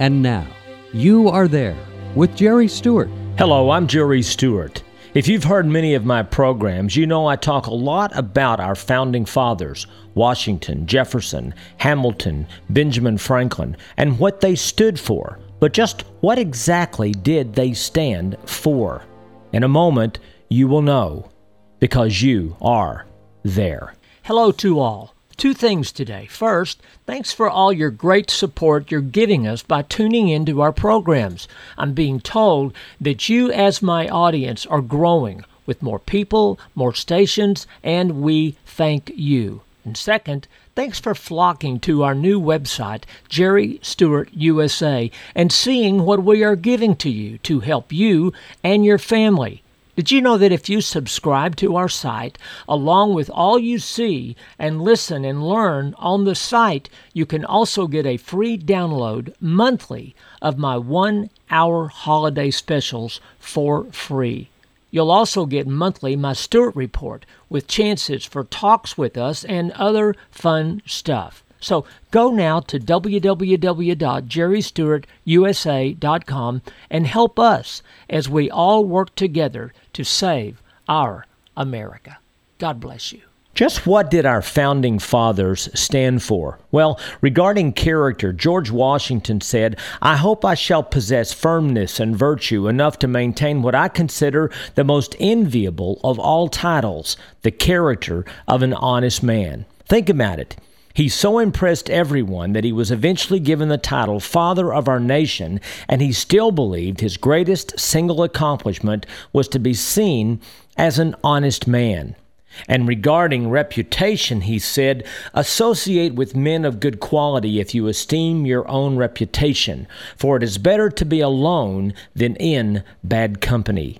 And now, you are there with Jerry Stewart. Hello, I'm Jerry Stewart. If you've heard many of my programs, you know I talk a lot about our founding fathers Washington, Jefferson, Hamilton, Benjamin Franklin, and what they stood for. But just what exactly did they stand for? In a moment, you will know because you are there. Hello to all. Two things today. First, thanks for all your great support you're giving us by tuning into our programs. I'm being told that you, as my audience, are growing with more people, more stations, and we thank you. And second, thanks for flocking to our new website, Jerry Stewart USA, and seeing what we are giving to you to help you and your family. Did you know that if you subscribe to our site, along with all you see and listen and learn on the site, you can also get a free download monthly of my one hour holiday specials for free? You'll also get monthly my Stewart Report with chances for talks with us and other fun stuff. So go now to www.jerrystewartusa.com and help us as we all work together to save our America. God bless you. Just what did our founding fathers stand for? Well, regarding character, George Washington said, I hope I shall possess firmness and virtue enough to maintain what I consider the most enviable of all titles, the character of an honest man. Think about it. He so impressed everyone that he was eventually given the title Father of our Nation, and he still believed his greatest single accomplishment was to be seen as an honest man. And regarding reputation, he said, Associate with men of good quality if you esteem your own reputation, for it is better to be alone than in bad company.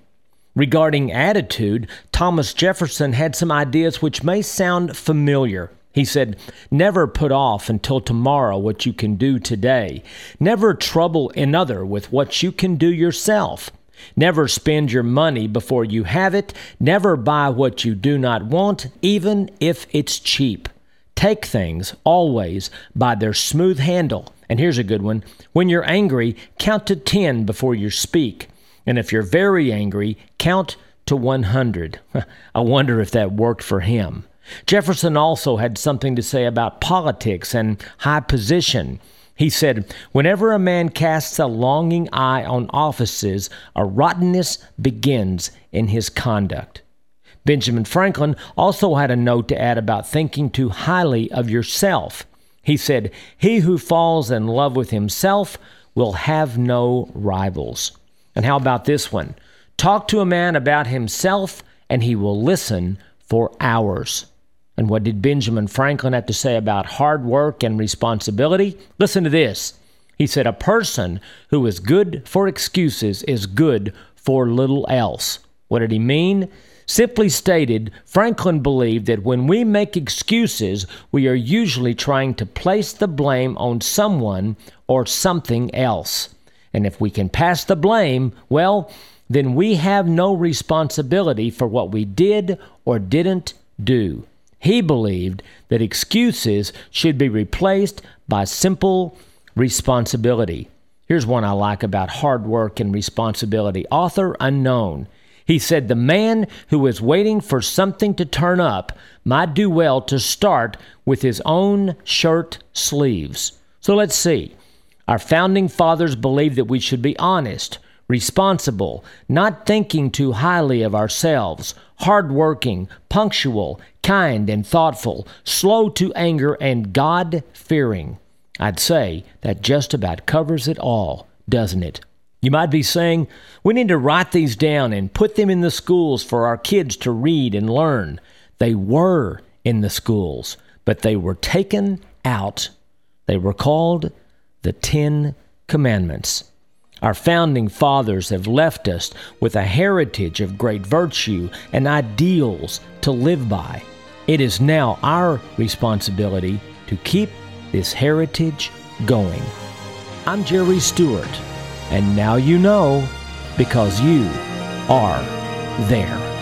Regarding attitude, Thomas Jefferson had some ideas which may sound familiar. He said, Never put off until tomorrow what you can do today. Never trouble another with what you can do yourself. Never spend your money before you have it. Never buy what you do not want, even if it's cheap. Take things always by their smooth handle. And here's a good one when you're angry, count to 10 before you speak. And if you're very angry, count to 100. I wonder if that worked for him. Jefferson also had something to say about politics and high position. He said, Whenever a man casts a longing eye on offices, a rottenness begins in his conduct. Benjamin Franklin also had a note to add about thinking too highly of yourself. He said, He who falls in love with himself will have no rivals. And how about this one? Talk to a man about himself, and he will listen for hours. And what did Benjamin Franklin have to say about hard work and responsibility? Listen to this. He said, A person who is good for excuses is good for little else. What did he mean? Simply stated, Franklin believed that when we make excuses, we are usually trying to place the blame on someone or something else. And if we can pass the blame, well, then we have no responsibility for what we did or didn't do. He believed that excuses should be replaced by simple responsibility. Here's one I like about hard work and responsibility. Author unknown. He said, The man who is waiting for something to turn up might do well to start with his own shirt sleeves. So let's see. Our founding fathers believed that we should be honest, responsible, not thinking too highly of ourselves, hardworking, punctual, kind and thoughtful, slow to anger, and God fearing. I'd say that just about covers it all, doesn't it? You might be saying, we need to write these down and put them in the schools for our kids to read and learn. They were in the schools, but they were taken out. They were called the Ten Commandments. Our founding fathers have left us with a heritage of great virtue and ideals to live by. It is now our responsibility to keep this heritage going. I'm Jerry Stewart, and now you know because you are there.